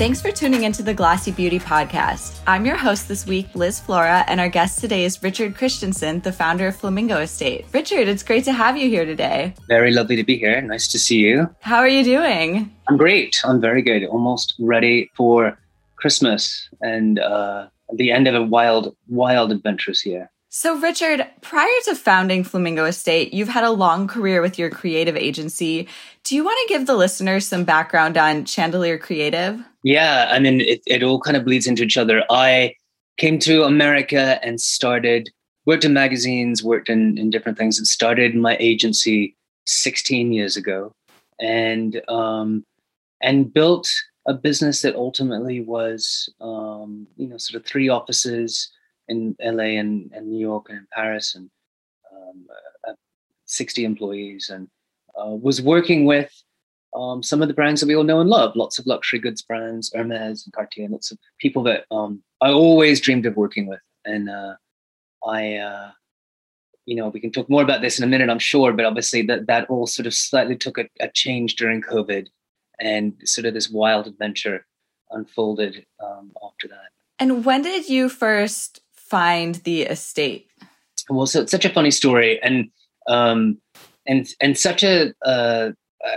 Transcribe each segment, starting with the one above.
Thanks for tuning into the Glossy Beauty Podcast. I'm your host this week, Liz Flora, and our guest today is Richard Christiansen, the founder of Flamingo Estate. Richard, it's great to have you here today. Very lovely to be here. Nice to see you. How are you doing? I'm great. I'm very good. Almost ready for Christmas and uh, the end of a wild, wild adventurous year. So, Richard, prior to founding Flamingo Estate, you've had a long career with your creative agency. Do you want to give the listeners some background on Chandelier Creative? Yeah, I mean, it, it all kind of bleeds into each other. I came to America and started, worked in magazines, worked in, in different things, and started my agency 16 years ago and, um, and built a business that ultimately was, um, you know, sort of three offices in LA and, and New York and in Paris and um, uh, 60 employees and uh, was working with um, some of the brands that we all know and love, lots of luxury goods brands, Hermes and Cartier, and lots of people that um, I always dreamed of working with. And uh, I, uh, you know, we can talk more about this in a minute, I'm sure, but obviously that, that all sort of slightly took a, a change during COVID and sort of this wild adventure unfolded um, after that. And when did you first find the estate? Well, so it's such a funny story, and um, and and such a uh,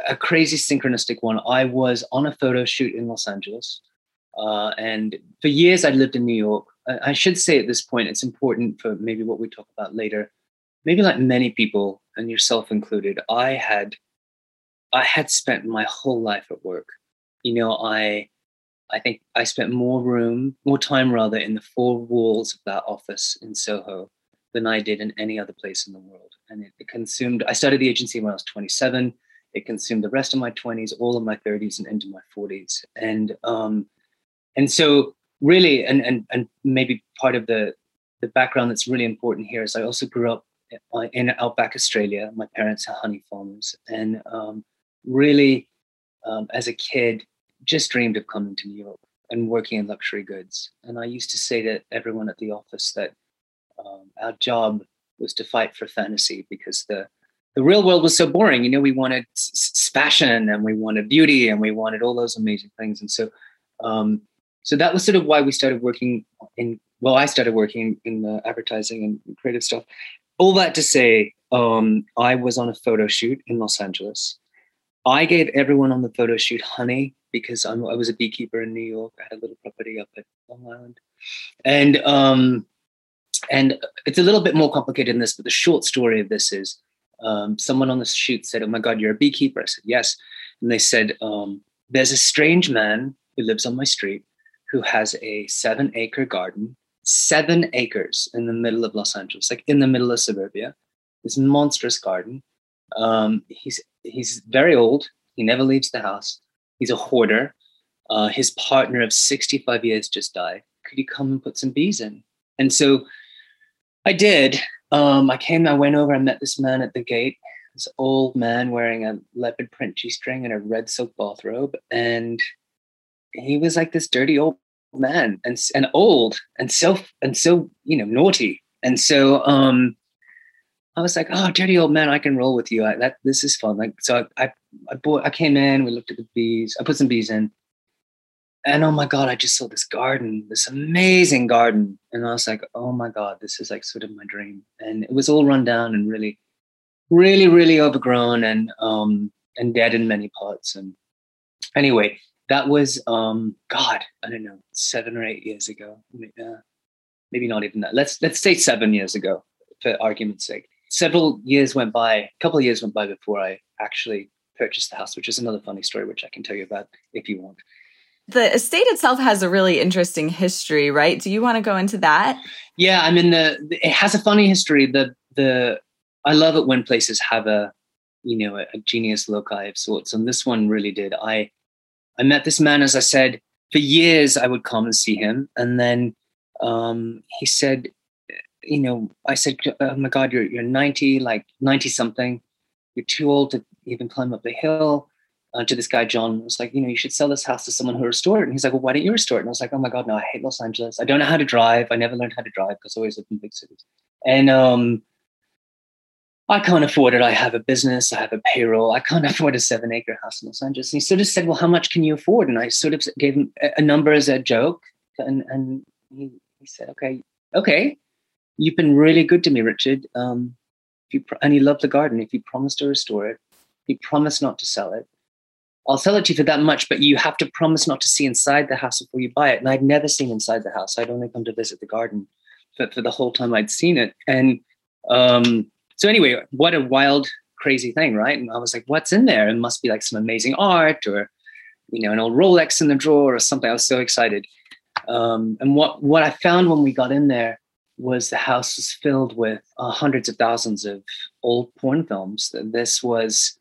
a crazy synchronistic one. I was on a photo shoot in Los Angeles, uh, and for years I lived in New York. I should say at this point, it's important for maybe what we talk about later. Maybe like many people, and yourself included, I had I had spent my whole life at work. You know, I I think I spent more room, more time rather, in the four walls of that office in Soho than I did in any other place in the world. And it, it, consumed, I started the agency when I was 27. It consumed the rest of my 20s, all of my 30s, and into my 40s. And um, and so really, and and and maybe part of the the background that's really important here is I also grew up in outback Australia. My parents are honey farmers, and um, really, um, as a kid, just dreamed of coming to New York and working in luxury goods. And I used to say to everyone at the office that um, our job was to fight for fantasy because the the real world was so boring. You know, we wanted s- fashion and we wanted beauty and we wanted all those amazing things. And so, um, so that was sort of why we started working in. Well, I started working in the advertising and creative stuff. All that to say, um, I was on a photo shoot in Los Angeles. I gave everyone on the photo shoot honey because I'm, i was a beekeeper in New York. I had a little property up at Long Island, and um, and it's a little bit more complicated than this. But the short story of this is, um, someone on the shoot said, "Oh my God, you're a beekeeper." I said, "Yes," and they said, um, "There's a strange man who lives on my street who has a seven-acre garden, seven acres in the middle of Los Angeles, like in the middle of suburbia. This monstrous garden. Um, he's he's very old. He never leaves the house. He's a hoarder. Uh, his partner of 65 years just died. Could you come and put some bees in? And so I did. Um, I came, I went over, I met this man at the gate, this old man wearing a leopard print G string and a red silk bathrobe. And he was like this dirty old man and, and old and so, and so, you know, naughty. And so, um, I was like, oh, dirty old man, I can roll with you. I, that this is fun. Like, so I, I, I bought, I came in, we looked at the bees, I put some bees in, and oh my god, I just saw this garden, this amazing garden, and I was like, oh my god, this is like sort of my dream. And it was all run down and really, really, really overgrown and um and dead in many parts. And anyway, that was um God, I don't know, seven or eight years ago. Uh, maybe not even that. Let's let's say seven years ago, for argument's sake several years went by, a couple of years went by before I actually purchased the house, which is another funny story, which I can tell you about if you want. The estate itself has a really interesting history, right? Do you want to go into that? Yeah, I mean the it has a funny history. The the I love it when places have a you know a, a genius loci of sorts, and this one really did. I I met this man, as I said, for years. I would come and see him, and then um, he said, you know, I said, "Oh my God, you're you're 90, like 90 something. You're too old to even climb up the hill." Uh, to this guy John, was like, you know, you should sell this house to someone who restore it. And he's like, well, why don't you restore it? And I was like, oh my God, no, I hate Los Angeles. I don't know how to drive. I never learned how to drive because I always lived in big cities. And um, I can't afford it. I have a business, I have a payroll. I can't afford a seven acre house in Los Angeles. And he sort of said, Well, how much can you afford? And I sort of gave him a number as a joke. And, and he, he said, Okay, okay, you've been really good to me, Richard. Um, if you, and he loved the garden. If you promise to restore it, you promise not to sell it. I'll sell it to you for that much, but you have to promise not to see inside the house before you buy it. And I'd never seen inside the house. I'd only come to visit the garden for, for the whole time I'd seen it. And um, so anyway, what a wild, crazy thing, right? And I was like, what's in there? It must be like some amazing art or, you know, an old Rolex in the drawer or something. I was so excited. Um, and what, what I found when we got in there was the house was filled with uh, hundreds of thousands of old porn films. This was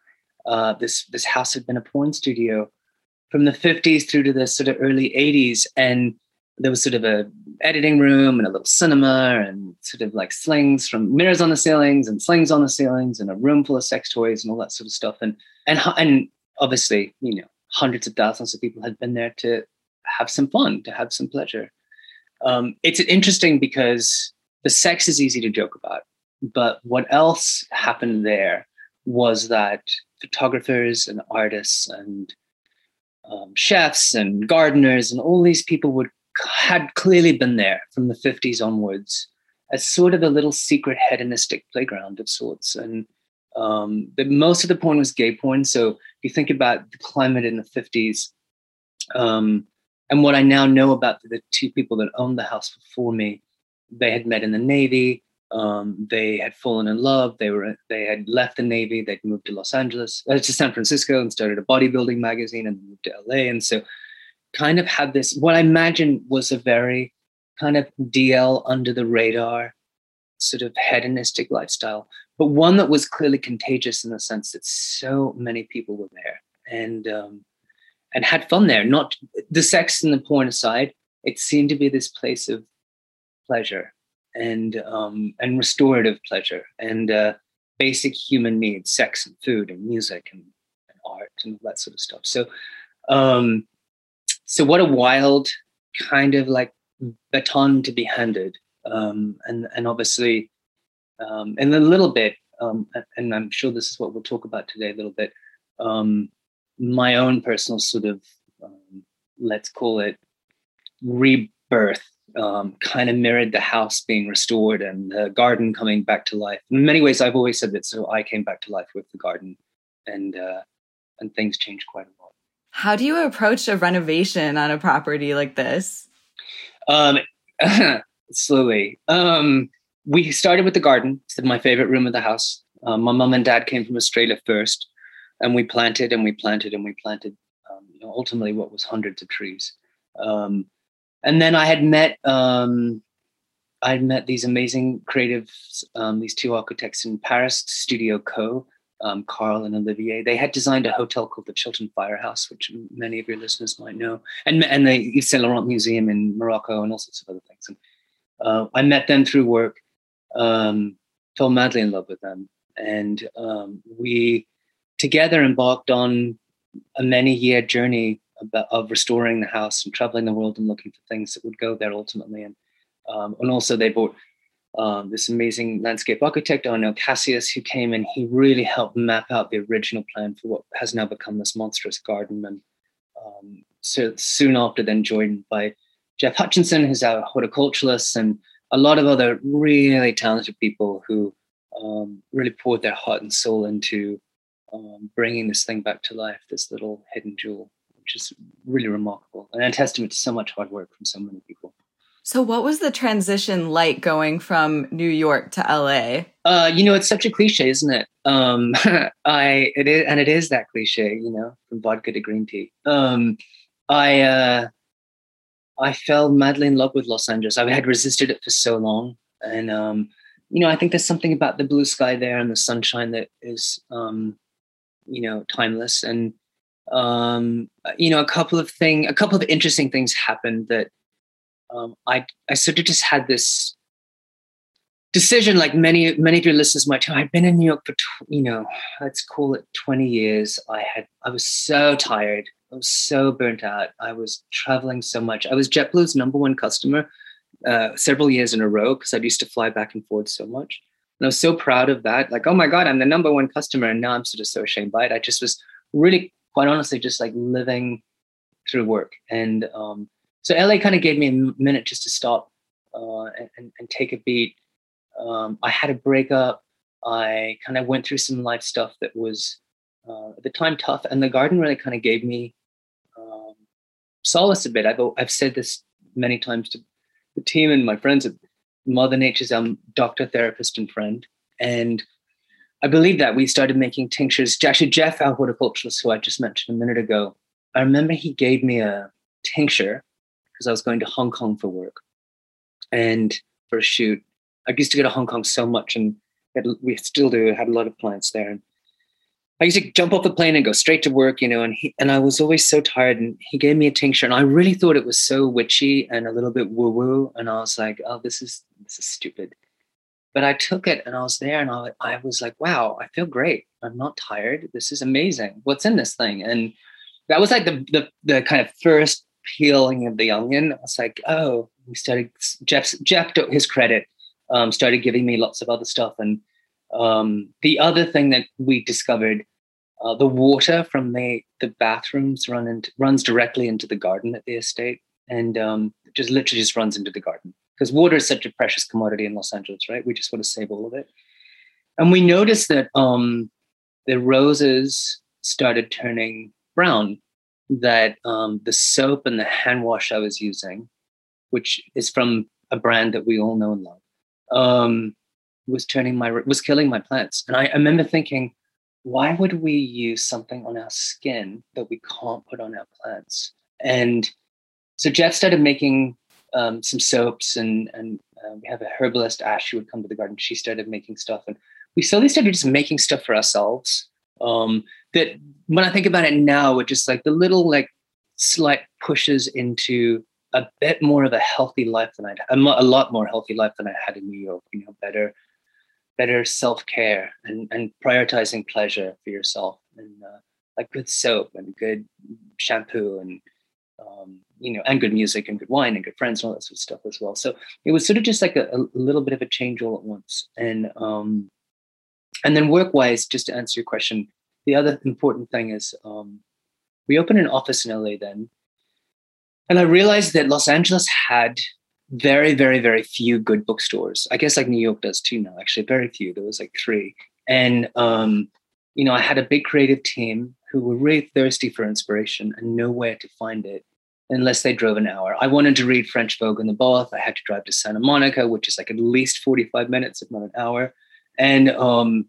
uh, this this house had been a porn studio from the 50s through to the sort of early 80s, and there was sort of a editing room and a little cinema and sort of like slings from mirrors on the ceilings and slings on the ceilings and a room full of sex toys and all that sort of stuff and and and obviously you know hundreds of thousands of people had been there to have some fun to have some pleasure um, it's interesting because the sex is easy to joke about but what else happened there was that photographers and artists and um, chefs and gardeners and all these people would had clearly been there from the 50s onwards as sort of a little secret hedonistic playground of sorts. And um, the, most of the porn was gay porn. So if you think about the climate in the 50s, um, and what I now know about the, two people that owned the house before me, they had met in the Navy. Um, they had fallen in love. They were they had left the Navy. They'd moved to Los Angeles, uh, to San Francisco, and started a bodybuilding magazine, and moved to LA. And so kind of had this, what I imagine was a very kind of DL under the radar, sort of hedonistic lifestyle, but one that was clearly contagious in the sense that so many people were there and um, and had fun there. Not the sex and the porn aside, it seemed to be this place of pleasure and um, and restorative pleasure and uh, basic human needs, sex and food and music and, and art and all that sort of stuff. So um, so what a wild kind of like baton to be handed um, and and obviously um, and a little bit um, and i'm sure this is what we'll talk about today a little bit um, my own personal sort of um, let's call it rebirth um, kind of mirrored the house being restored and the garden coming back to life in many ways i've always said that so i came back to life with the garden and uh, and things changed quite a lot how do you approach a renovation on a property like this? Um, slowly. Um, we started with the garden. It's my favorite room of the house. Um, my mom and dad came from Australia first, and we planted and we planted and we planted. Um, you know, ultimately, what was hundreds of trees. Um, and then I had met um, I had met these amazing creatives, um, these two architects in Paris, Studio KO, um, Karl and Olivier. They had designed a hotel called the Chiltern Firehouse, which many of your listeners might know, and and the Yves Saint Laurent Museum in Morocco and all sorts of other things. And uh, I met them through work, um, fell madly in love with them, and we together embarked on a many-year journey about, of restoring the house and traveling the world and looking for things that would go there ultimately. And um, and also they bought um, this amazing landscape architect, Arnaud Casaus, who came and he really helped map out the original plan for what has now become this monstrous garden. And um, so soon after, then joined by Jeff Hutchinson, who's our horticulturalist, and a lot of other really talented people who um, really poured their heart and soul into um, bringing this thing back to life, this little hidden jewel, which is really remarkable and a testament to so much hard work from so many people. So, what was the transition like going from New York to LA? Uh, you know, it's such a cliche, isn't it? Um, I it is, and it is that cliche, you know, from vodka to green tea. Um, I uh, I fell madly in love with Los Angeles. I had resisted it for so long, and um, you know, I think there's something about the blue sky there and the sunshine that is, um, you know, timeless. And um, you know, a couple of thing, a couple of interesting things happened that um, I I sort of just had this decision, like many many of your listeners might know. I'd been in New York for tw- you know, let's call it twenty years. I had I was so tired. I was so burnt out. I was traveling so much. I was JetBlue's number one customer uh, several years in a row because I used to fly back and forth so much. And I was so proud of that. Like, oh my God, I'm the number one customer. And now I'm sort of so ashamed by it. I just was really, quite honestly, just like living through work. And um, so LA kind of gave me a minute just to stop uh, and, and, take a beat. Um, I had a breakup. I kind of went through some life stuff that was uh, at the time tough. And the garden really kind of gave me um, solace a bit. I've, I've said this many times to the team and my friends Mother Nature's um, doctor, therapist, and friend. And I believe that we started making tinctures. Actually, Jeff, our horticulturist, who I just mentioned a minute ago, I remember he gave me a tincture because I was going to Hong Kong for work and for a shoot. I used to go to Hong Kong so much, and we still do. Had a lot of clients there, and I used to jump off the plane and go straight to work, you know. And he and I was always so tired, and he gave me a tincture, and I really thought it was so witchy and a little bit woo woo, and I was like, oh, this is this is stupid. But I took it, and I was there, and I I was like, wow, I feel great. I'm not tired. This is amazing. What's in this thing? And that was like the the the kind of first peeling of the onion. I was like, oh, we started. Jeff Jeff took his credit, um, started giving me lots of other stuff, and um, the other thing that we discovered, uh, the water from the the bathrooms run into, runs directly into the garden at the estate, and um, just literally just runs into the garden because water is such a precious commodity in Los Angeles, right? We just want to save all of it, and we noticed that um, the roses started turning brown that um, the soap and the hand wash I was using, which is from a brand that we all know and love, um, was turning my was killing my plants. And I, I remember thinking, why would we use something on our skin that we can't put on our plants? And so Jeff started making um, some soaps, and and uh, we have a herbalist Ash who would come to the garden. She started making stuff, and we slowly started just making stuff for ourselves. Um, that when I think about it now, it just like the little like slight pushes into a bit more of a healthy life than I'd a, a lot more healthy life than I had in New York. You know, better better self care and and prioritizing pleasure for yourself and uh, like good soap and good shampoo and um, you know and good music and good wine and good friends and all that sort of stuff as well. So it was sort of just like a, a little bit of a change all at once and um, and then work wise, just to answer your question, the other important thing is um, we opened an office in LA then. And I realized that Los Angeles had very, very, very few good bookstores. I guess like New York does too now, actually, very few. There was like three. And, um, you know, I had a big creative team who were really thirsty for inspiration and nowhere to find it unless they drove an hour. I wanted to read French Vogue in the bath. I had to drive to Santa Monica, which is like at least 45 minutes, if not an hour. And um,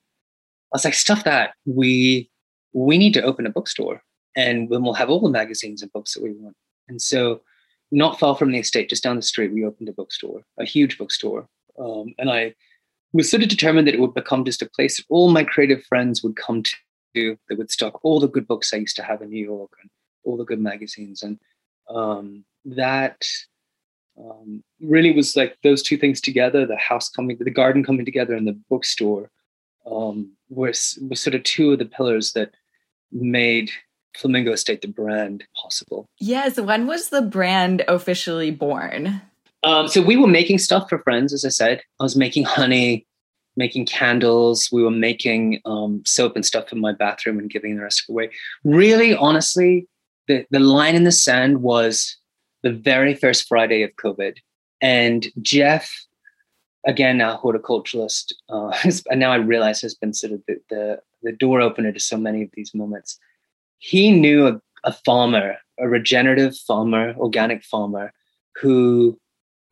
I was like, stuff that. We we need to open a bookstore and then we'll have all the magazines and books that we want. And so not far from the estate, just down the street, we opened a bookstore, a huge bookstore. Um, and I was sort of determined that it would become just a place that all my creative friends would come to that would stock all the good books I used to have in New York and all the good magazines. And um, that um, really was like those two things together, the house coming, the garden coming together and the bookstore um, was, was sort of two of the pillars that made Flamingo Estate the brand possible. Yes. When was the brand officially born? Um, so we were making stuff for friends, as I said. I was making honey, making candles. We were making um, soap and stuff in my bathroom and giving the rest away. Really, honestly, the, the line in the sand was the very first Friday of COVID. And Jeff again, a horticulturalist, uh, and now I realize has been sort of the, the, the, door opener to so many of these moments. He knew a, a farmer, a regenerative farmer, organic farmer, who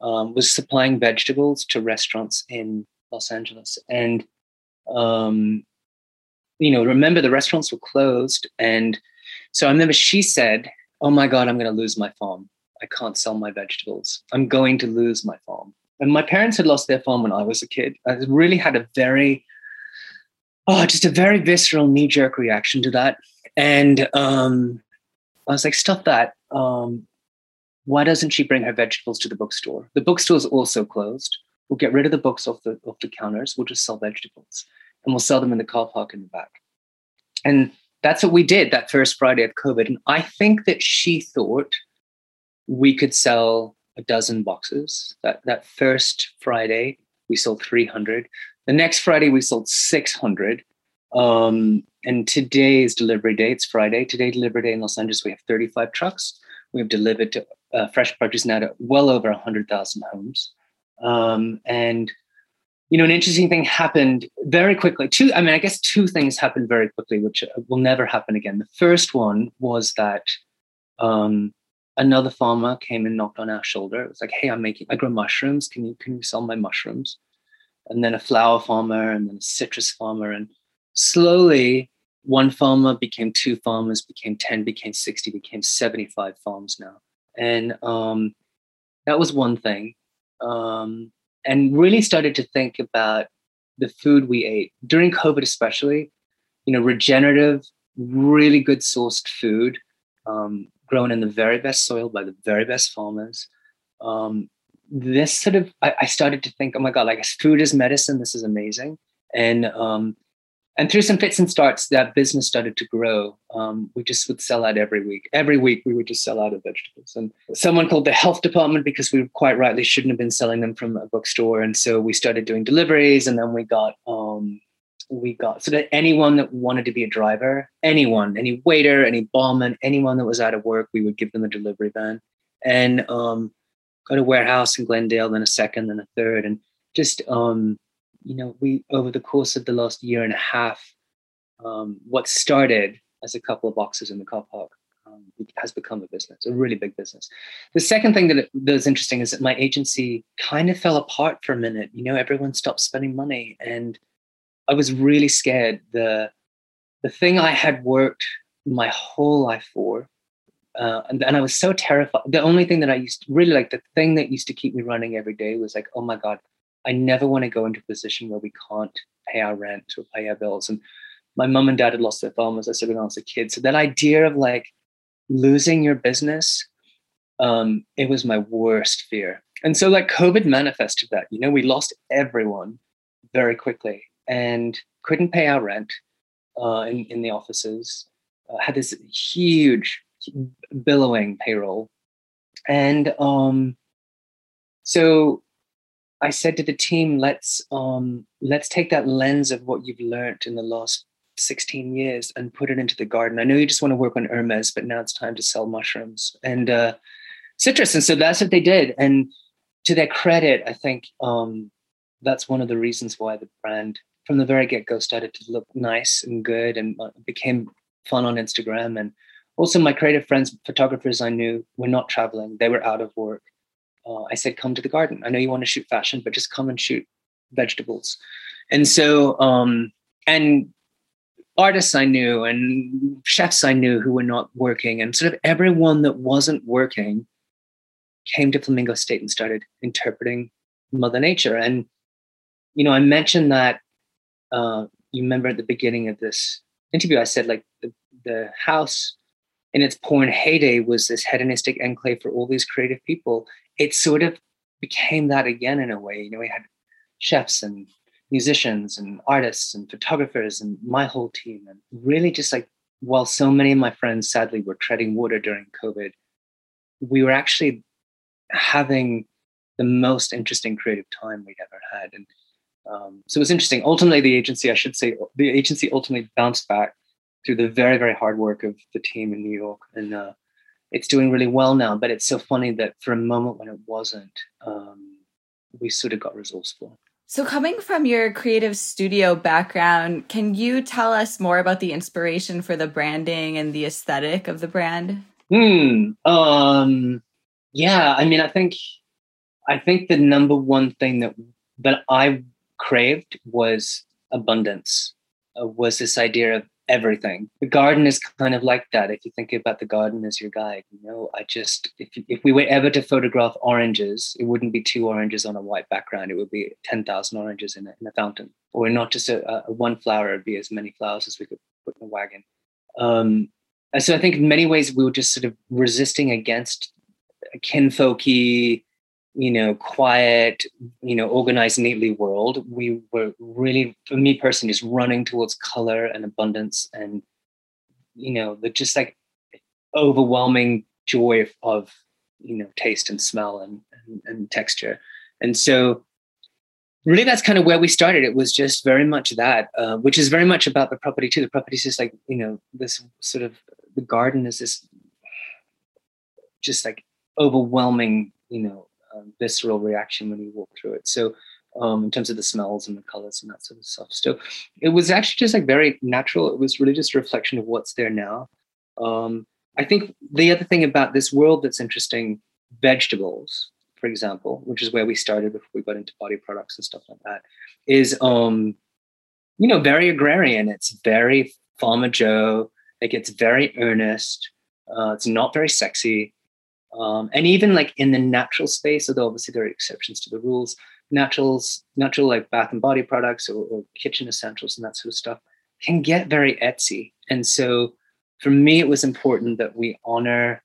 um, was supplying vegetables to restaurants in Los Angeles. And, um, you know, remember the restaurants were closed. And so I remember she said, Oh my God, I'm going to lose my farm. I can't sell my vegetables. I'm going to lose my farm. And my parents had lost their farm when I was a kid. I really had a very, oh, just a very visceral knee jerk reaction to that. And um, I was like, stop that. Um, why doesn't she bring her vegetables to the bookstore? The bookstore is also closed. We'll get rid of the books off the off the counters. We'll just sell vegetables, and we'll sell them in the car park in the back. And that's what we did that first Friday of COVID. And I think that she thought we could sell a dozen boxes. That that first Friday, we sold 300. The next Friday, we sold 600. Um, and today's delivery day, it's Friday. Today, delivery day in Los Angeles, we have 35 trucks. We have delivered to uh, fresh produce now to well over 100,000 homes. Um, and you know, an interesting thing happened very quickly. Two, I mean, I guess two things happened very quickly, which will never happen again. The first one was that um, another farmer came and knocked on our shoulder. It was like, "Hey, I'm making, I grow mushrooms. Can you can you sell my mushrooms?" And then a flower farmer, and then a citrus farmer, and slowly one farmer became two farmers, became ten, became sixty, became seventy-five farms now, and um, that was one thing. Um, and really started to think about the food we ate during COVID, especially. You know, regenerative, really good sourced food, um, grown in the very best soil by the very best farmers. Um, this sort of, I, I, started to think, oh my God, like food is medicine. This is amazing. And um, and through some fits and starts, that business started to grow. Um, we just would sell out every week. Every week, we would just sell out of vegetables. And someone called the health department because we quite rightly shouldn't have been selling them from a bookstore. And so we started doing deliveries, and then we got um, we got so that anyone that wanted to be a driver, anyone, any waiter, any barman, anyone that was out of work, we would give them a delivery van, and um, got a warehouse in Glendale, then a second, then a third, and just um, you know, we over the course of the last year and a half, um, what started as a couple of boxes in the car park um, has become a business, a really big business. The second thing that was interesting is that my agency kind of fell apart for a minute. You know, everyone stopped spending money, and I was really scared. the The thing I had worked my whole life for, uh, and, and I was so terrified. The only thing that I used to, really like, the thing that used to keep me running every day was like, oh my god, I never want to go into a position where we can't pay our rent or pay our bills. And my mom and dad had lost their farm as I said when I was a kid. So that idea of like losing your business, um, it was my worst fear. And so like COVID manifested that. You know, we lost everyone very quickly and couldn't pay our rent uh, in, in the offices. Uh, had this huge billowing payroll. And um, so I said to the team, let's um, let's take that lens of what you've learned in the last 16 years and put it into the garden. I know you just want to work on Hermes, but now it's time to sell mushrooms and uh, citrus. And so that's what they did. And to their credit, I think um, that's one of the reasons why the brand from the very get go started to look nice and good and uh, became fun on Instagram. And also, my creative friends, photographers I knew, were not traveling, they were out of work uh, I said, come to the garden. I know you want to shoot fashion, but just come and shoot vegetables. And so, um, and artists I knew and chefs I knew who were not working, and sort of everyone that wasn't working came to Flamingo Estate and started interpreting Mother Nature. And, you know, I mentioned that, uh, you remember at the beginning of this interview, I said, like, the, the house in its porn heyday was this hedonistic enclave for all these creative people it sort of became that again in a way. You know, we had chefs and musicians and artists and photographers and my whole team. And really just like, while so many of my friends sadly were treading water during COVID, we were actually having the most interesting creative time we'd ever had. And um, so it was interesting. Ultimately, the agency, I should say, the agency ultimately bounced back through the very, very hard work of the team in New York. And uh, it's doing really well now. But it's so funny that for a moment when it wasn't, um, we sort of got resourceful. So, coming from your creative studio background, can you tell us more about the inspiration for the branding and the aesthetic of the brand? Hmm. Um, yeah. I mean, I think, I think the number one thing that that I craved was abundance. Uh, was this idea of everything. The garden is kind of like that. If you think about the garden as your guide, you know, I just if if we were ever to photograph oranges, it wouldn't be two oranges on a white background. It would be ten thousand oranges in a, in a fountain, or not just a, a one flower. It'd be as many flowers as we could put in a wagon. Um, and so I think in many ways we were just sort of resisting against kinfolky you know, quiet, you know, organized neatly world, we were really, for me personally, just running towards color and abundance and, you know, the just like overwhelming joy of, of you know, taste and smell and, and, and texture. And so really that's kind of where we started. It was just very much that uh, which is very much about the property too. The property is just like you know this sort of the garden is this just like overwhelming you know um, visceral reaction when you walk through it so um, in terms of the smells and the colors and that sort of stuff so it was actually just like very natural it was really just a reflection of what's there now um, i think the other thing about this world that's interesting vegetables for example, which is where we started before we got into body products and stuff like that, is um, you know, very agrarian. It's very Farmer Joe. Like it's very earnest. Uh, it's not very sexy. Um, and even like in the natural space, although obviously there are exceptions to the rules, naturals, natural like bath and body products or, or kitchen essentials and that sort of stuff can get very etsy. And so for me, it was important that we honor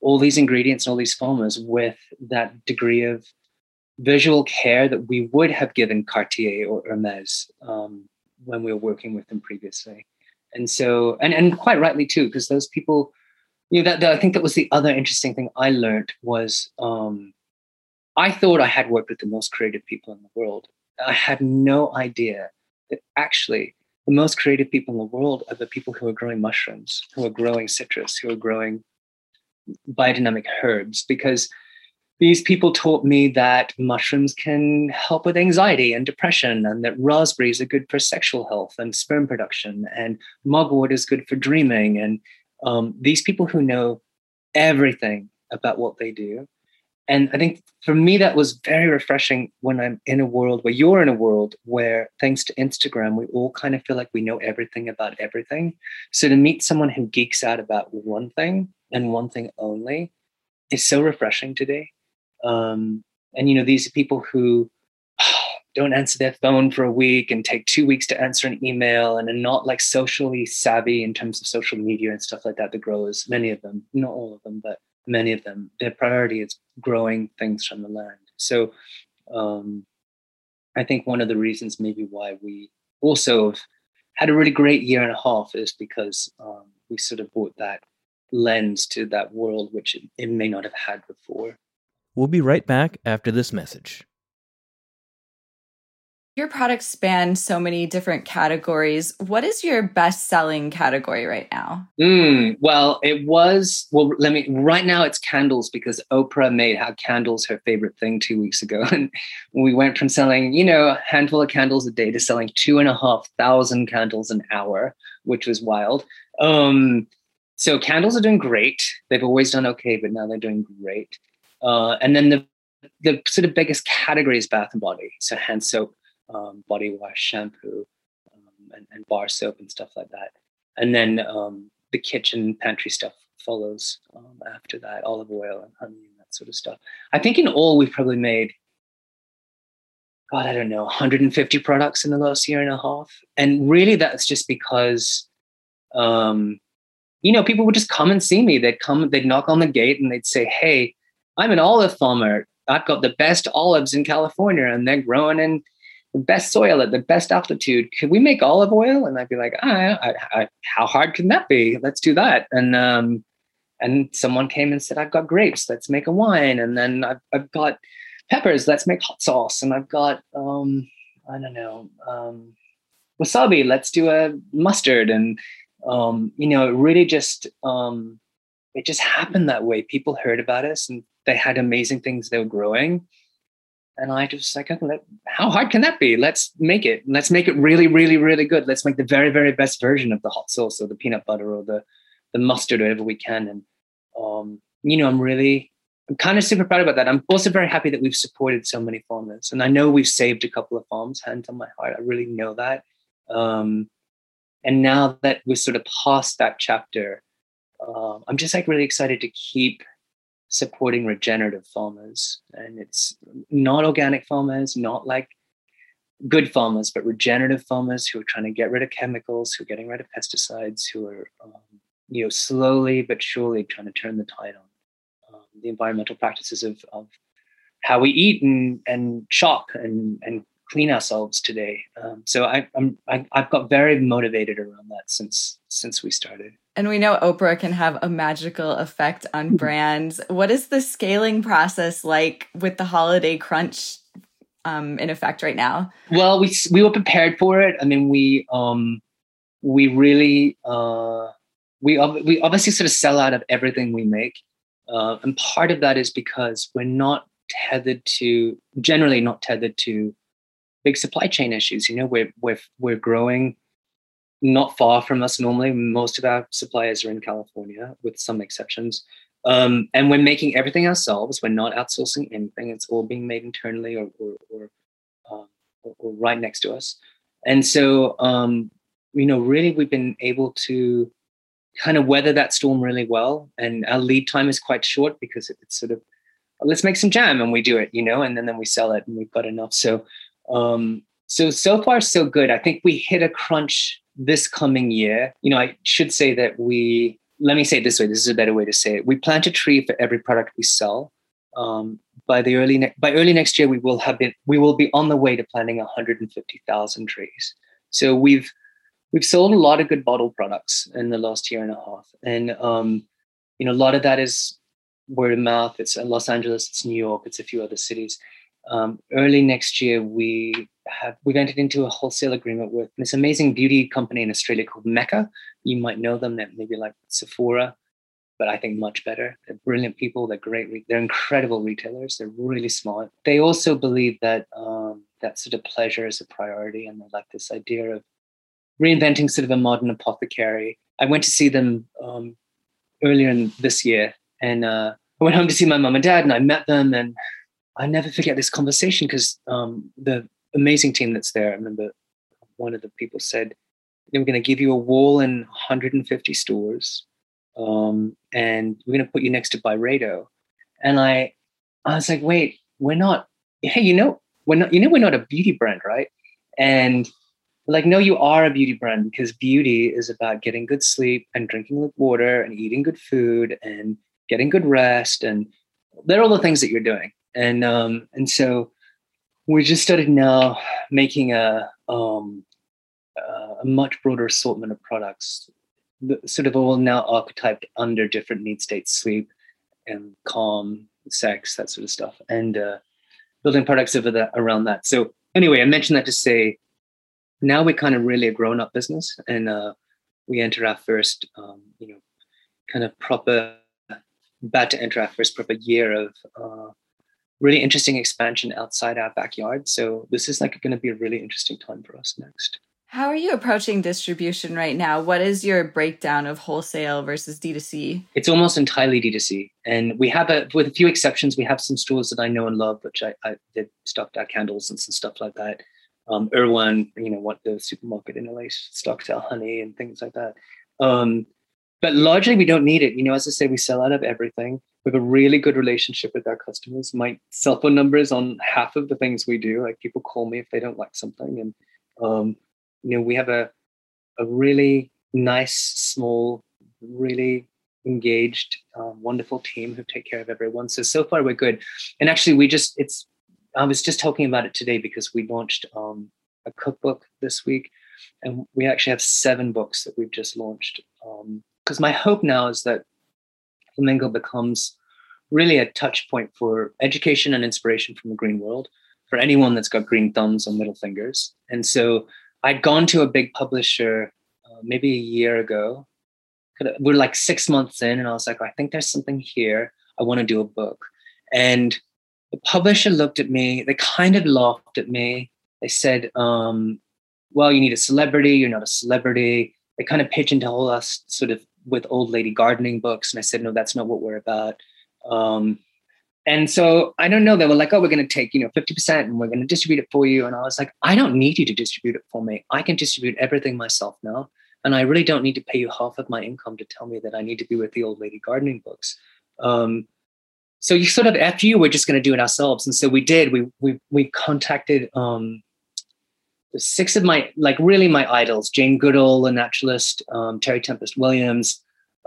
all these ingredients and all these formulas with that degree of visual care that we would have given Cartier or Hermes um, when we were working with them previously. And so, and, and quite rightly too, because those people, know, that, that, I think that was the other interesting thing I learned was um, I thought I had worked with the most creative people in the world. I had no idea that actually the most creative people in the world are the people who are growing mushrooms, who are growing citrus, who are growing biodynamic herbs because these people taught me that mushrooms can help with anxiety and depression, and that raspberries are good for sexual health and sperm production, and mugwort is good for dreaming. And um, these people who know everything about what they do. And I think for me, that was very refreshing when I'm in a world where you're in a world where, thanks to Instagram, we all kind of feel like we know everything about everything. So to meet someone who geeks out about one thing and one thing only is so refreshing today. Um, and you know, these people who don't answer their phone for a week and take two weeks to answer an email and are not like socially savvy in terms of social media and stuff like that. The growers, many of them, not all of them, but many of them, their priority is growing things from the land. So um, I think one of the reasons maybe why we also have had a really great year and a half is because um, we sort of brought that lens to that world, which it, it may not have had before. We'll be right back after this message. Your products span so many different categories. What is your best selling category right now? Mm, well, it was, well, let me, right now it's candles because Oprah made how candles her favorite thing two weeks ago. And we went from selling, you know, a handful of candles a day to selling two and a half thousand candles an hour, which was wild. Um, so candles are doing great. They've always done okay, but now they're doing great. Uh, and then the the sort of biggest category is bath and body. So hand soap, um, body wash, shampoo, um, and, and, bar soap and stuff like that. And then um, the kitchen pantry stuff follows um, after that, olive oil and honey and that sort of stuff. I think in all we've probably made, God, I don't know, 150 products in the last year and a half. And really that's just because um, you know, people would just come and see me. They'd come, they'd knock on the gate and they'd say, Hey, I'm an olive farmer. I've got the best olives in California and they're growing in best soil at the best altitude. Could we make olive oil? And I'd be like, ah, I, I, how hard can that be? Let's do that. And, um, and someone came and said, I've got grapes. Let's make a wine. And then I've, I've got peppers. Let's make hot sauce. And I've got, um, I don't know, um, wasabi. Let's do a mustard. And, um, you know, it really just um, it just happened that way. People heard about us and they had amazing things they were growing. And I just like, how hard can that be? Let's make it. Let's make it really, really, really good. Let's make the very, very best version of the hot sauce or the peanut butter or the the mustard, whatever we can. And um, you know, I'm really, I'm kind of super proud about that. I'm also very happy that we've supported so many farmers, and I know we've saved a couple of farms. Hand on my heart, I really know that. Um, and now that we're sort of past that chapter, um, I'm just like really excited to keep supporting regenerative farmers. And it's not organic farmers, not like good farmers, but regenerative farmers who are trying to get rid of chemicals, who are getting rid of pesticides, who are, um, you know, slowly but surely trying to turn the tide on um, the environmental practices of, of how we eat and, and shop and, and clean ourselves today. Um, so I, I'm I, I've got very motivated around that since since we started. And we know Oprah can have a magical effect on brands. What is the scaling process like with the holiday crunch um, in effect right now? Well, we we were prepared for it. I mean, we um, we really uh, we we obviously sort of sell out of everything we make, uh, and part of that is because we're not tethered to generally not tethered to big supply chain issues. You know, we're we're we're growing not far from us normally. Most of our suppliers are in California, with some exceptions. Um, and we're making everything ourselves. We're not outsourcing anything. It's all being made internally or or, or, uh, or, or right next to us. And so, um, you know, really, we've been able to kind of weather that storm really well. And our lead time is quite short because it's sort of let's make some jam and we do it, you know, and then, then we sell it and we've got enough. So, um, so so far so good. I think we hit a crunch this coming year. You know, I should say that we let me say it this way. This is a better way to say it. We plant a tree for every product we sell. Um, by the early ne- by early next year, we will have been we will be on the way to planting 150,000 trees. So we've we've sold a lot of good bottle products in the last year and a half, and um, you know a lot of that is word of mouth. It's Los Angeles, it's New York, it's a few other cities. Um, early next year, we have we've entered into a wholesale agreement with this amazing beauty company in Australia called Mecca. You might know them. They're maybe like Sephora, but I think much better. They're brilliant people. They're great. Re- they're incredible retailers. They're really smart. They also believe that um, that sort of pleasure is a priority, and they like this idea of reinventing sort of a modern apothecary. I went to see them um, earlier in this year, and uh, I went home to see my mom and dad, and I met them, and I never forget this conversation because um, the amazing team that's there. I remember one of the people said, "We're going to give you a wall in 150 stores, um, and we're going to put you next to Byredo." And I, I was like, "Wait, we're not. Hey, you know, we're not. You know, we're not a beauty brand, right?" And like, no, you are a beauty brand because beauty is about getting good sleep and drinking good water and eating good food and getting good rest and they're all the things that you're doing and um and so we just started now making a um a much broader assortment of products. Sort of all now archetyped under different need states sleep and calm sex that sort of stuff and uh, building products over that around that. So anyway i mentioned that to say now we're kind of really a grown-up business and uh, we enter our first um, you know kind of proper about to enter our first proper year of uh, really interesting expansion outside our backyard. So this is like going to be a really interesting time for us next. How are you approaching distribution right now? What is your breakdown of wholesale versus D2C? It's almost entirely D2C. And we have a, with a few exceptions, we have some stores that I know and love, which I, I did stocked our candles and some stuff like that. Um, Erewhon, you know, what the supermarket in LA stocks our honey and things like that. Um, but largely we don't need it. You know, as I say, we sell out of everything. We have a really good relationship with our customers. My cell phone number is on half of the things we do. Like people call me if they don't like something, and um, you know, we have a a really nice, small, really engaged, um, wonderful team who take care of everyone. So so far we're good. And actually, we just it's. I was just talking about it today because we launched um, a cookbook this week, and we actually have seven books that we've just launched. Um, because my hope now is that Flamingo becomes really a touch point for education and inspiration from the green world for anyone that's got green thumbs or middle fingers. And so I'd gone to a big publisher uh, maybe a year ago. We're like six months in, and I was like, I think there's something here. I want to do a book. And the publisher looked at me, they kind of laughed at me. They said, um, Well, you need a celebrity, you're not a celebrity. They kind of pigeonhole us sort of with old lady gardening books. And I said, no, that's not what we're about. Um, and so I don't know. They were like, oh, we're going to take, you know, 50% and we're going to distribute it for you. And I was like, I don't need you to distribute it for me. I can distribute everything myself now. And I really don't need to pay you half of my income to tell me that I need to be with the old lady gardening books. Um, so you sort of after you, we're just going to do it ourselves. And so we did. We we we contacted um, six of my like really my idols jane goodall a naturalist um, terry tempest williams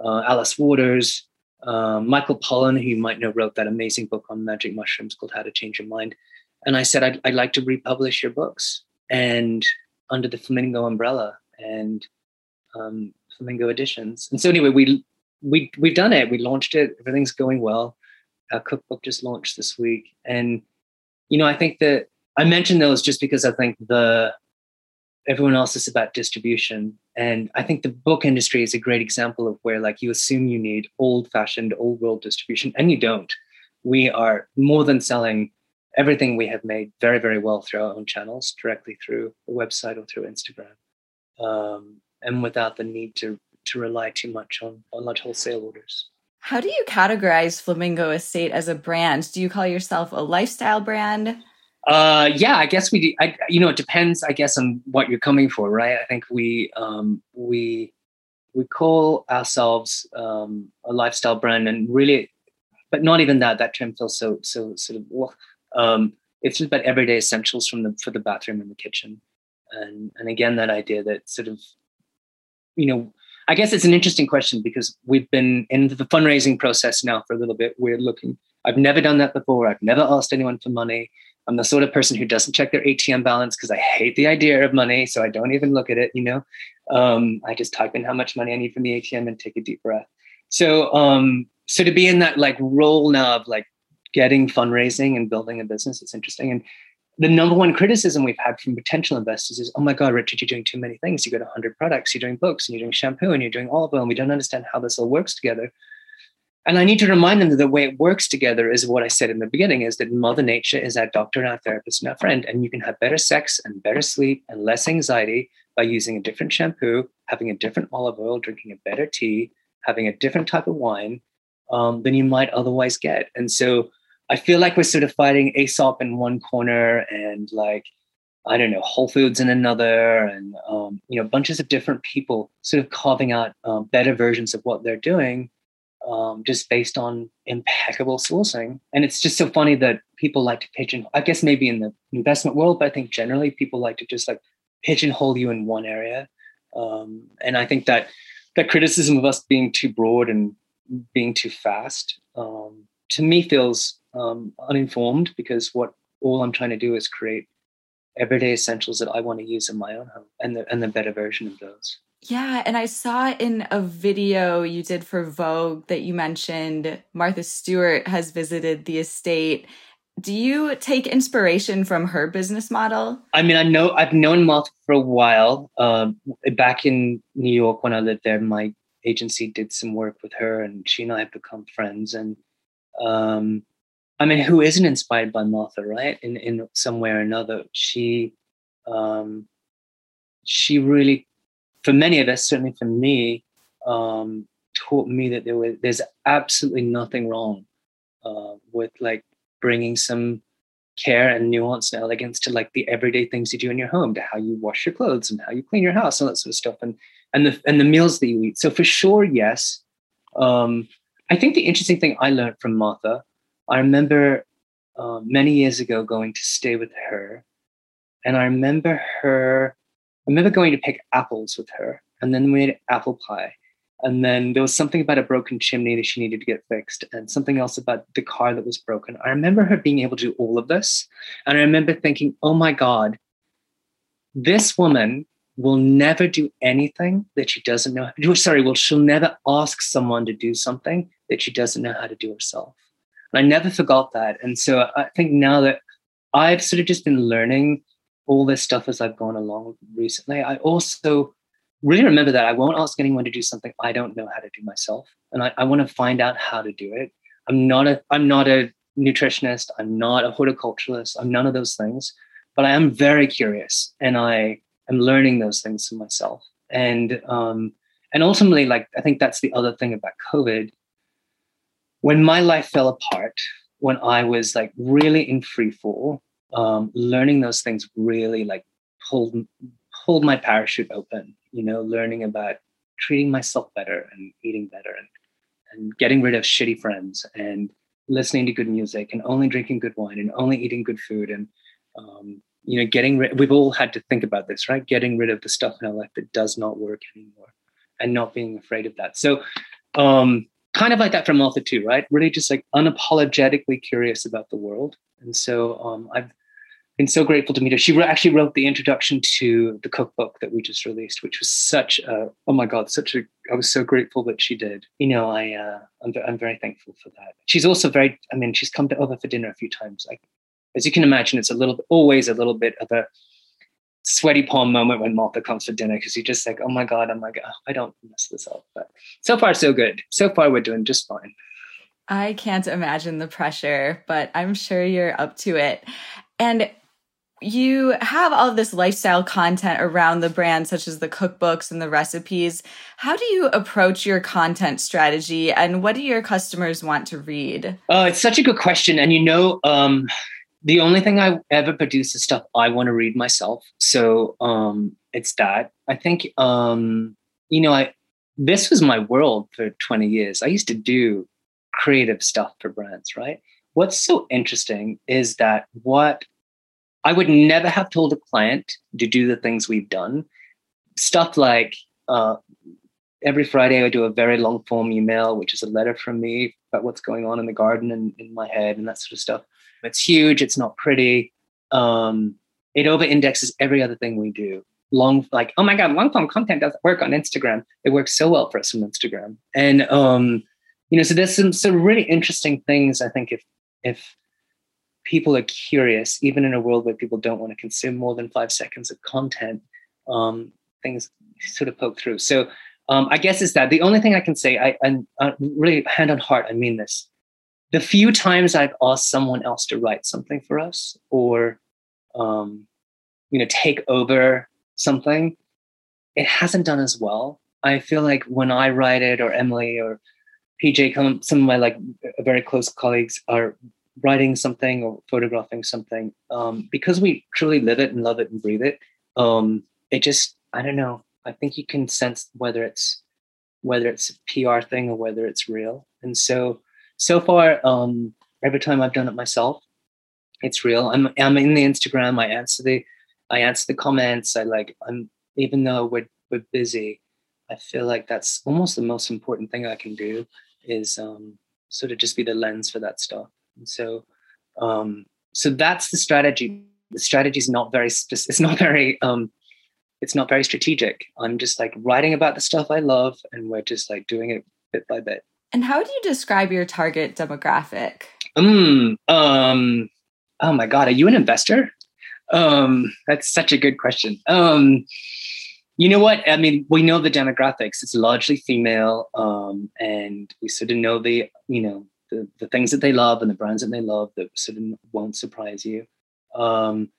uh, alice waters um, michael pollan who you might know wrote that amazing book on magic mushrooms called how to change your mind. And i said i'd, I'd like to republish your books and under the flamingo umbrella and um, flamingo editions. And so anyway we we we've done it. We launched it. Everything's going well. Our cookbook just launched this week. And you know i think that I mentioned those just because I think the everyone else is about distribution. And I think the book industry is a great example of where like you assume you need old fashioned, old world distribution, and you don't. We are more than selling everything we have made very, very well through our own channels, directly through the website or through Instagram. Um, and without the need to to rely too much on, on large wholesale orders. How do you categorize Flamingo Estate as a brand? Do you call yourself a lifestyle brand? Uh, yeah, I guess we do. I, you know, it depends, I guess, on what you're coming for, right? I think we um, we we call ourselves um, a lifestyle brand, and really, but not even that. That term feels so so sort of. Um, it's just about everyday essentials from the for the bathroom and the kitchen, and and again that idea that sort of, you know, I guess it's an interesting question because we've been in the fundraising process now for a little bit. We're looking. I've never done that before. I've never asked anyone for money. I'm the sort of person who doesn't check their ATM balance because I hate the idea of money. So I don't even look at it, you know. Um, I just type in how much money I need from the ATM and take a deep breath. So um, so to be in that like role now of like getting fundraising and building a business, it's interesting. And the number one criticism we've had from potential investors is, oh my God, Richard, you're doing too many things. You got 100 products, you're doing books, and you're doing shampoo, and you're doing olive oil, and we don't understand how this all works together. And I need to remind them that the way it works together is what I said in the beginning is that Mother Nature is our doctor and our therapist and our friend. And you can have better sex and better sleep and less anxiety by using a different shampoo, having a different olive oil, drinking a better tea, having a different type of wine um, than you might otherwise get. And so I feel like we're sort of fighting Aesop in one corner and like, I don't know, Whole Foods in another, and um, you know, bunches of different people sort of carving out um, better versions of what they're doing um, just based on impeccable sourcing. And it's just so funny that people like to pigeon. I guess maybe in the investment world, but I think generally people like to just like pigeonhole you in one area. Um, and I think that that criticism of us being too broad and being too fast um, to me feels um, uninformed because what all I'm trying to do is create everyday essentials that I want to use in my own home and the and the better version of those. Yeah, and I saw in a video you did for Vogue that you mentioned Martha Stewart has visited the estate. Do you take inspiration from her business model? I mean, I know I've known Martha for a while. Um, back in New York when I lived there, my agency did some work with her, and she and I have become friends. And um, I mean, who isn't inspired by Martha, right? In in some way or another, she um, she really for many of us, certainly for me, um, taught me that there was there's absolutely nothing wrong uh, with like bringing some care and nuance and elegance to like the everyday things you do in your home, to how you wash your clothes and how you clean your house and that sort of stuff, and and the and the meals that you eat. So for sure, yes. Um, I think the interesting thing I learned from Martha, I remember uh, many years ago going to stay with her, and I remember her I remember going to pick apples with her, and then we made apple pie. And then there was something about a broken chimney that she needed to get fixed, and something else about the car that was broken. I remember her being able to do all of this. And I remember thinking, oh my God, this woman will never do anything that she doesn't know. Sorry, well, she'll never ask someone to do something that she doesn't know how to do herself. And I never forgot that. And so I think now that I've sort of just been learning all this stuff as I've gone along recently. I also really remember that I won't ask anyone to do something I don't know how to do myself. And I, I want to find out how to do it. I'm not a I'm not a nutritionist, I'm not a horticulturalist, I'm none of those things, but I am very curious and I am learning those things for myself. And um and ultimately, like I think that's the other thing about COVID. When my life fell apart, when I was like really in free fall, um, learning those things really like pulled pulled my parachute open. You know, learning about treating myself better and eating better and and getting rid of shitty friends and listening to good music and only drinking good wine and only eating good food and um, you know getting rid we've all had to think about this right? Getting rid of the stuff in our life that does not work anymore and not being afraid of that. So um kind of like that from Martha too right? Really just like unapologetically curious about the world. And so um i've been so grateful to meet her. She actually wrote the introduction to the cookbook that we just released, which was such a oh my god, such a I was so grateful that she did. You know, I uh, I'm I'm very thankful for that. She's also very. I mean, she's come to over for dinner a few times. I as you can imagine, it's a little always a little bit of a sweaty palm moment when Martha comes for dinner because you're just like, oh my god, I'm like, oh, I don't mess this up. But so far, so good. So far, we're doing just fine. I can't imagine the pressure, but I'm sure you're up to it. And you have all this lifestyle content around the brand, such as the cookbooks and the recipes. How do you approach your content strategy, and what do your customers want to read? Oh, it's such a good question, and you know, um, the only thing I ever produce is stuff I want to read myself. So um, it's that. I think um, you know, I this was my world for 20 years. I used to do creative stuff for brands, right? What's so interesting is that what I would never have told a client to do the things we've done. Stuff like uh, every Friday, I do a very long form email, which is a letter from me about what's going on in the garden and in my head and that sort of stuff. It's huge. It's not pretty. Um, it over indexes every other thing we do. Long, like, oh my God, long form content doesn't work on Instagram. It works so well for us on Instagram. And, um, you know, so there's some, some really interesting things. I think if, if people are curious, even in a world where people don't want to consume more than five seconds of content, um, things sort of poke through. So um, I guess it's that. The only thing I can say, I, really hand on heart, I mean this. The few times I've asked someone else to write something for us or, um, you know, take over something, it hasn't done as well. I feel like when I write it, or Emily, or PJ, some of my like very close colleagues are writing something or photographing something um, because we truly live it and love it and breathe it um, it just i don't know i think you can sense whether it's whether it's a pr thing or whether it's real. And so so far um, every time i've done it myself it's real. I'm i'm in the instagram i answer the i answer the comments i like i'm even though we're we're busy i feel like that's almost the most important thing i can do is um, sort of just be the lens for that stuff and so, um, so that's the strategy. The strategy is not very. It's not very. Um, it's not very strategic. I'm just like writing about the stuff I love, and we're just like doing it bit by bit. And how do you describe your target demographic? Um, um, oh my god, are you an investor? Um, that's such a good question. Um, you know what? I mean, we know the demographics. It's largely female, um, and we sort of know the, you know, the, the things that they love and the brands that they love that sort of won't surprise you. Um,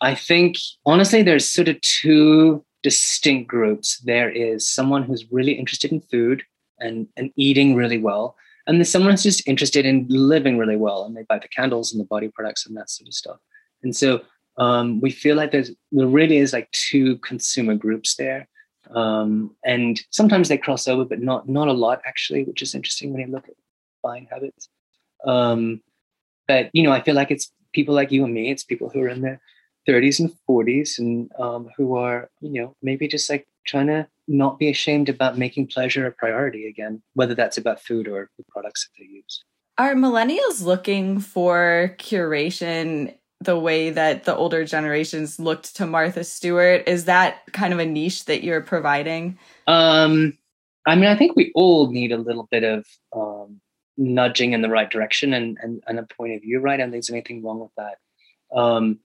I think honestly, there's sort of two distinct groups. There is someone who's really interested in food and, and eating really well. And there's someone who's just interested in living really well and they buy the candles and the body products and that sort of stuff. And so um, we feel like there's there really is like two consumer groups there. Um, and sometimes they cross over, but not not a lot actually, which is interesting when you look at buying habits. Um, but you know, I feel like it's people like you and me. It's people who are in their 30s and 40s and um, who are, you know, maybe just like trying to not be ashamed about making pleasure a priority again, whether that's about food or the products that they use. Are millennials looking for curation the way that the older generations looked to Martha Stewart? Is that kind of a niche that you're providing? Um, I mean, I think we all need a little bit of um, nudging in the right direction and, and, and a point of view, right? Think there's anything wrong with that. Um,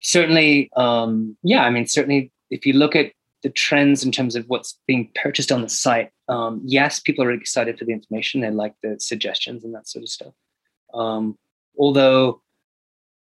certainly, um, yeah, I mean, certainly if you look at the trends in terms of what's being purchased on the site, um, yes, people are excited for the information. They like the suggestions and that sort of stuff. Um, although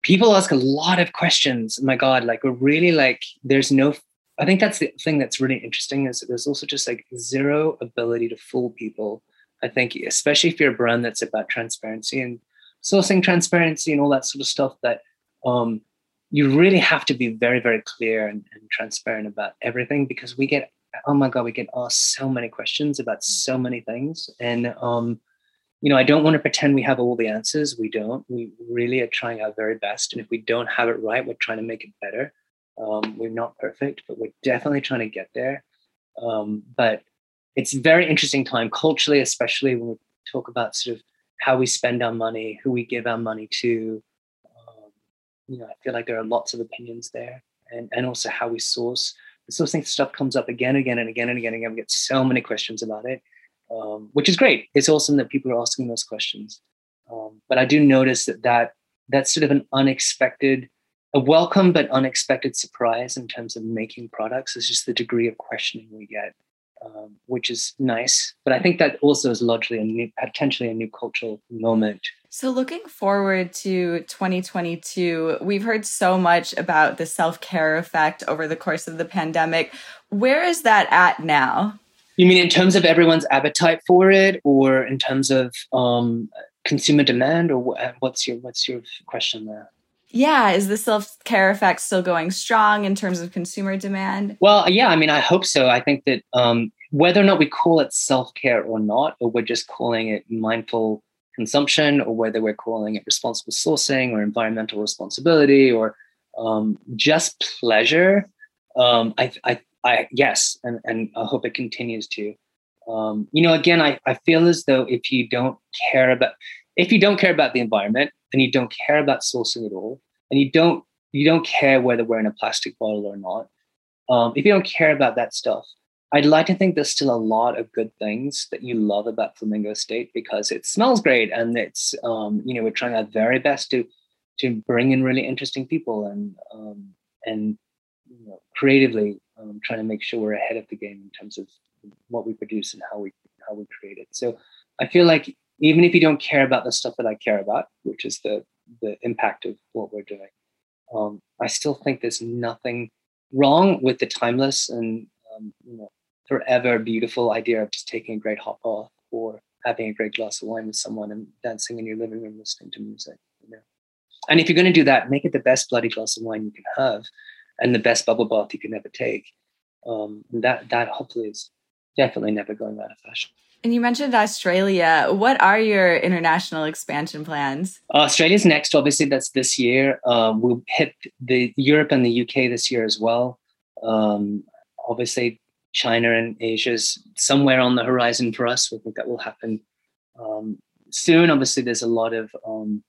people ask a lot of questions. Oh my God, like we're really like, there's no, I think that's the thing that's really interesting is there's also just like zero ability to fool people I think, especially if you're a brand that's about transparency and sourcing transparency and all that sort of stuff, that um, you really have to be very, very clear and, and transparent about everything because we get, oh my God, we get asked so many questions about so many things. And, um, you know, I don't want to pretend we have all the answers. We don't. We really are trying our very best. And if we don't have it right, we're trying to make it better. Um, we're not perfect, but we're definitely trying to get there. Um, but it's a very interesting time culturally, especially when we talk about sort of how we spend our money, who we give our money to. Um, you know, I feel like there are lots of opinions there, and and also how we source. The sourcing stuff comes up again, again, and again and again and again. We get so many questions about it, um, which is great. It's awesome that people are asking those questions. Um, but I do notice that that that's sort of an unexpected, a welcome but unexpected surprise in terms of making products. Is just the degree of questioning we get, um, which is nice. But I think that also is largely a new, potentially a new cultural moment so, looking forward to 2022, we've heard so much about the self care effect over the course of the pandemic. Where is that at now? You mean in terms of everyone's appetite for it, or in terms of um, consumer demand, or what's your what's your question there? Yeah, is the self care effect still going strong in terms of consumer demand? Well, yeah, I mean, I hope so. I think that um, whether or not we call it self care or not, or we're just calling it mindful consumption or whether we're calling it responsible sourcing or environmental responsibility or um, just pleasure um, I, I, I, yes and, and i hope it continues to um, you know again I, I feel as though if you don't care about if you don't care about the environment and you don't care about sourcing at all and you don't you don't care whether we're in a plastic bottle or not um, if you don't care about that stuff I'd like to think there's still a lot of good things that you love about Flamingo Estate because it smells great and it's um, you know we're trying our very best to to bring in really interesting people and um, and you know, creatively um, trying to make sure we're ahead of the game in terms of what we produce and how we how we create it. So I feel like even if you don't care about the stuff that I care about, which is the the impact of what we're doing, um, I still think there's nothing wrong with the timeless and um, you know forever beautiful idea of just taking a great hot bath or having a great glass of wine with someone and dancing in your living room listening to music. You know? And if you're going to do that, make it the best bloody glass of wine you can have and the best bubble bath you can ever take. Um, that that hopefully is definitely never going out of fashion. And you mentioned Australia. What are your international expansion plans? Australia's next, obviously, that's this year. Um, we'll hit the Europe and the UK this year as well. Um, obviously, China and Asia is somewhere on the horizon for us. We think that will happen um, soon. Obviously, there's a lot of um,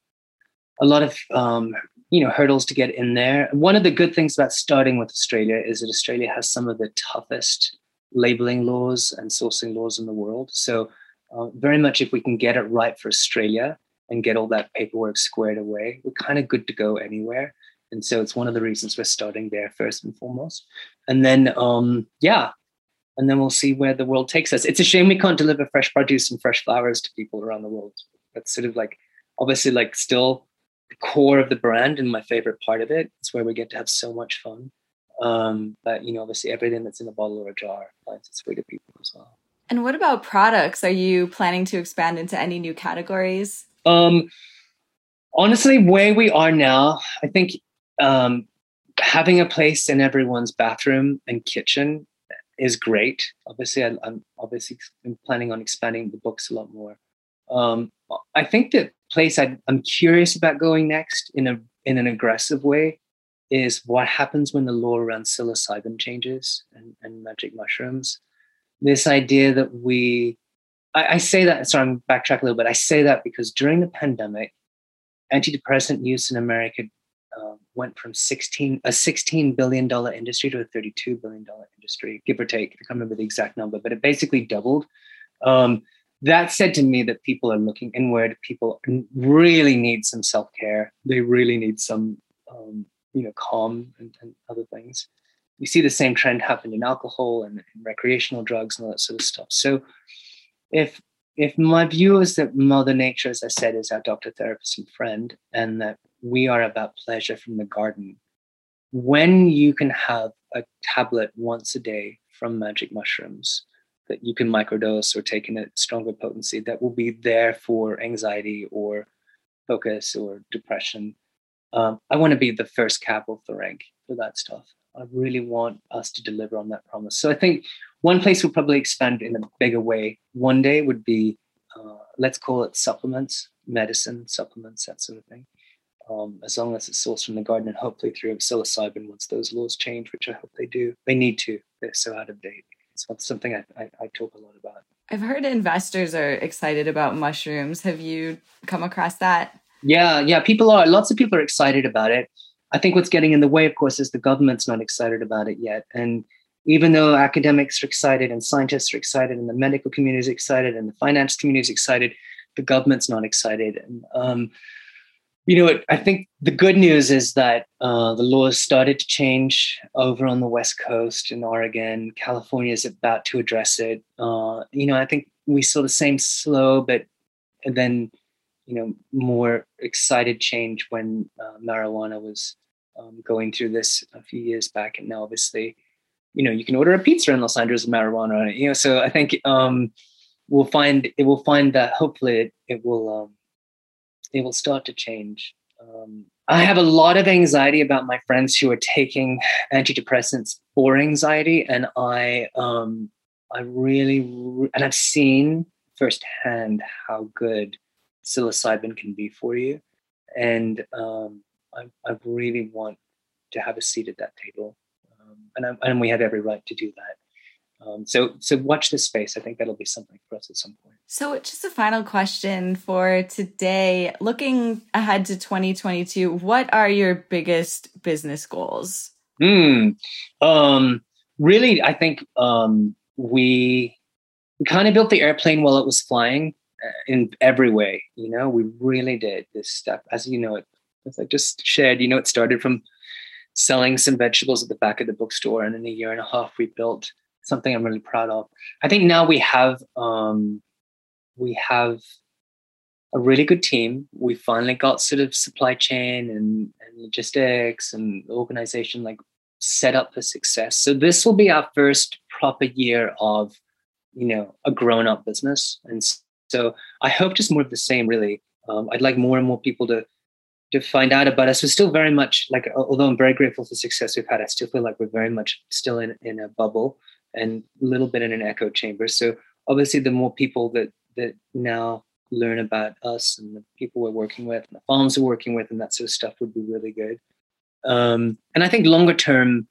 a lot of um, you know hurdles to get in there. One of the good things about starting with Australia is that Australia has some of the toughest labeling laws and sourcing laws in the world. So, uh, very much if we can get it right for Australia and get all that paperwork squared away, we're kind of good to go anywhere. And so it's one of the reasons we're starting there first and foremost. And then, um, yeah, and then we'll see where the world takes us. It's a shame we can't deliver fresh produce and fresh flowers to people around the world. That's sort of like obviously like still the core of the brand and my favorite part of it. It's where we get to have so much fun. Um, but you know, obviously everything that's in a bottle or a jar finds its way to people as well. And what about products? Are you planning to expand into any new categories? Um, honestly, where we are now, I think um, having a place in everyone's bathroom and kitchen is great. Obviously, I, am obviously planning on expanding the books a lot more. Um, I think the place i am curious about going next in a in an aggressive way is what happens when the law around psilocybin changes and, and magic mushrooms. This idea that we, I, I say that. Sorry, I'm backtrack a little bit. I say that because during the pandemic, antidepressant use in America um, went from 16 a 16 billion dollar industry to a 32 billion dollar industry, give or take. I can't remember the exact number, but it basically doubled. Um, that said to me that people are looking inward. People really need some self care. They really need some, um, you know, calm and, and, other things. You see the same trend happen in alcohol and, and recreational drugs and all that sort of stuff. So, if if my view is that Mother Nature, as I said, is our doctor, therapist, and friend, and that we are about pleasure from the garden. When you can have a tablet once a day from magic mushrooms that you can microdose or take in a stronger potency that will be there for anxiety or focus or depression. Um, I want to be the first cab off the rank for that stuff. I really want us to deliver on that promise. So I think one place we'll probably expand in a bigger way one day would be uh, let's call it supplements, medicine, supplements, that sort of thing um, as long as it's sourced from the garden and hopefully through psilocybin once those laws change, which I hope they do. They need to. They're so out of date. It's something I, I, I talk a lot about. I've heard investors are excited about mushrooms. Have you come across that? Yeah, yeah, people are. Lots of people are excited about it. I think what's getting in the way, of course, is the government's not excited about it yet. And even though academics are excited and scientists are excited and the medical community is excited and the finance community is excited, the government's not excited. And um, you know, I think the good news is that uh, the laws started to change over on the West Coast in Oregon. California is about to address it. Uh, you know, I think we saw the same slow, but then, you know, more excited change when uh, marijuana was um, going through this a few years back. And now, obviously, you know, you can order a pizza in Los Angeles with marijuana. On it. You know, so I think um, we'll find it will find that hopefully it, it will um, it will start to change. Um, I have a lot of anxiety about my friends who are taking antidepressants for anxiety, and I, um, I really, and I've seen firsthand how good psilocybin can be for you, and um, I, I, really want to have a seat at that table, um, and, I, and we have every right to do that. Um, so, so watch this space. I think that'll be something for us at some point. So, just a final question for today. Looking ahead to 2022, what are your biggest business goals? Um, really, I think um, we we kind of built the airplane while it was flying in every way. You know, we really did this stuff. As you know, it as I just shared, you know, it started from selling some vegetables at the back of the bookstore, and in a year and a half, we built something I'm really proud of. I think now we have um, we have a really good team. We finally got sort of supply chain and, and logistics and organization like set up for success. So this will be our first proper year of you know a grown up business, and so I hope just more of the same. Really, um, I'd like more and more people to to find out about us. We're still very much like, although I'm very grateful for the success we've had, I still feel like we're very much still in in a bubble and a little bit in an echo chamber. So obviously, the more people that that now learn about us and the people we're working with and the farms we're working with and that sort of stuff would be really good. Um, and I think longer term,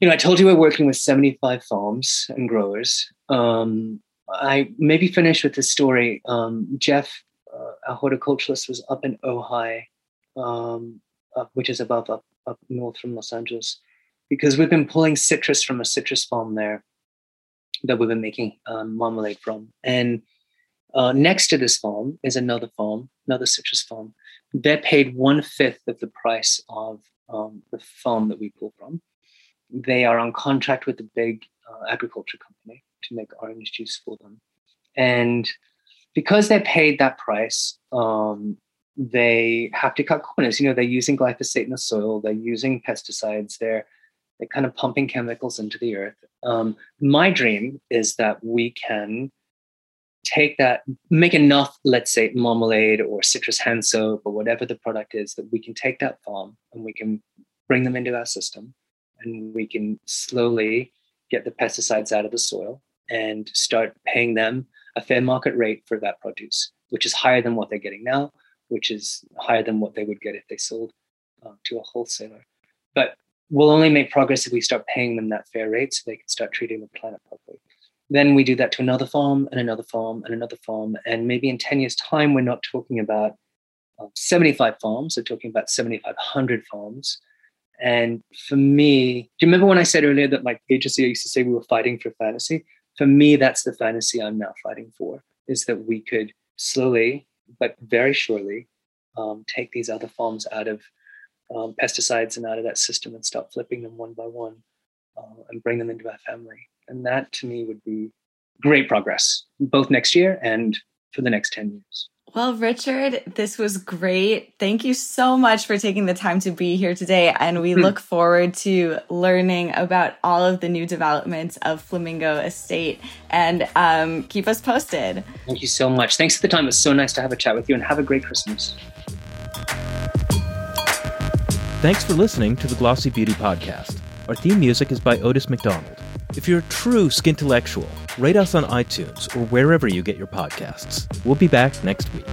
you know, I told you we're working with 75 farms and growers. Um, I maybe finish with this story. Um, Jeff, uh, our horticulturalist, was up in Ojai, um, which is above up, up north from Los Angeles because we've been pulling citrus from a citrus farm there that we've been making um, marmalade from. And uh, next to this farm is another farm, another citrus farm. They're paid one fifth of the price of um, the farm that we pull from. They are on contract with a big uh, agriculture company to make orange juice for them. And because they're paid that price, um, they have to cut corners. You know, they're using glyphosate in the soil, they're using pesticides, they're they're kind of pumping chemicals into the earth. Um, my dream is that we can take that, make enough, let's say, marmalade or citrus hand soap or whatever the product is, that we can take that farm and we can bring them into our system and we can slowly get the pesticides out of the soil and start paying them a fair market rate for that produce, which is higher than what they're getting now, which is higher than what they would get if they sold uh, to a wholesaler. But we'll only make progress if we start paying them that fair rate so they can start treating the planet properly. Then we do that to another farm and another farm and another farm. And maybe in 10 years' time, we're not talking about uh, 75 farms, we're talking about 7,500 farms. And for me, do you remember when I said earlier that like agency used to say we were fighting for fantasy? For me, that's the fantasy I'm now fighting for, is that we could slowly, but very surely, um, take these other farms out of um, pesticides and out of that system and stop flipping them one by one uh, and bring them into our family. And that to me would be great progress, both next year and for the next 10 years. Well, Richard, this was great. Thank you so much for taking the time to be here today. And we hmm. look forward to learning about all of the new developments of Flamingo Estate and um, keep us posted. Thank you so much. Thanks for the time. It was so nice to have a chat with you and have a great Christmas. Thanks for listening to the Glossy Beauty Podcast. Our theme music is by Otis McDonald. If you're a true skintellectual, rate us on iTunes or wherever you get your podcasts. We'll be back next week.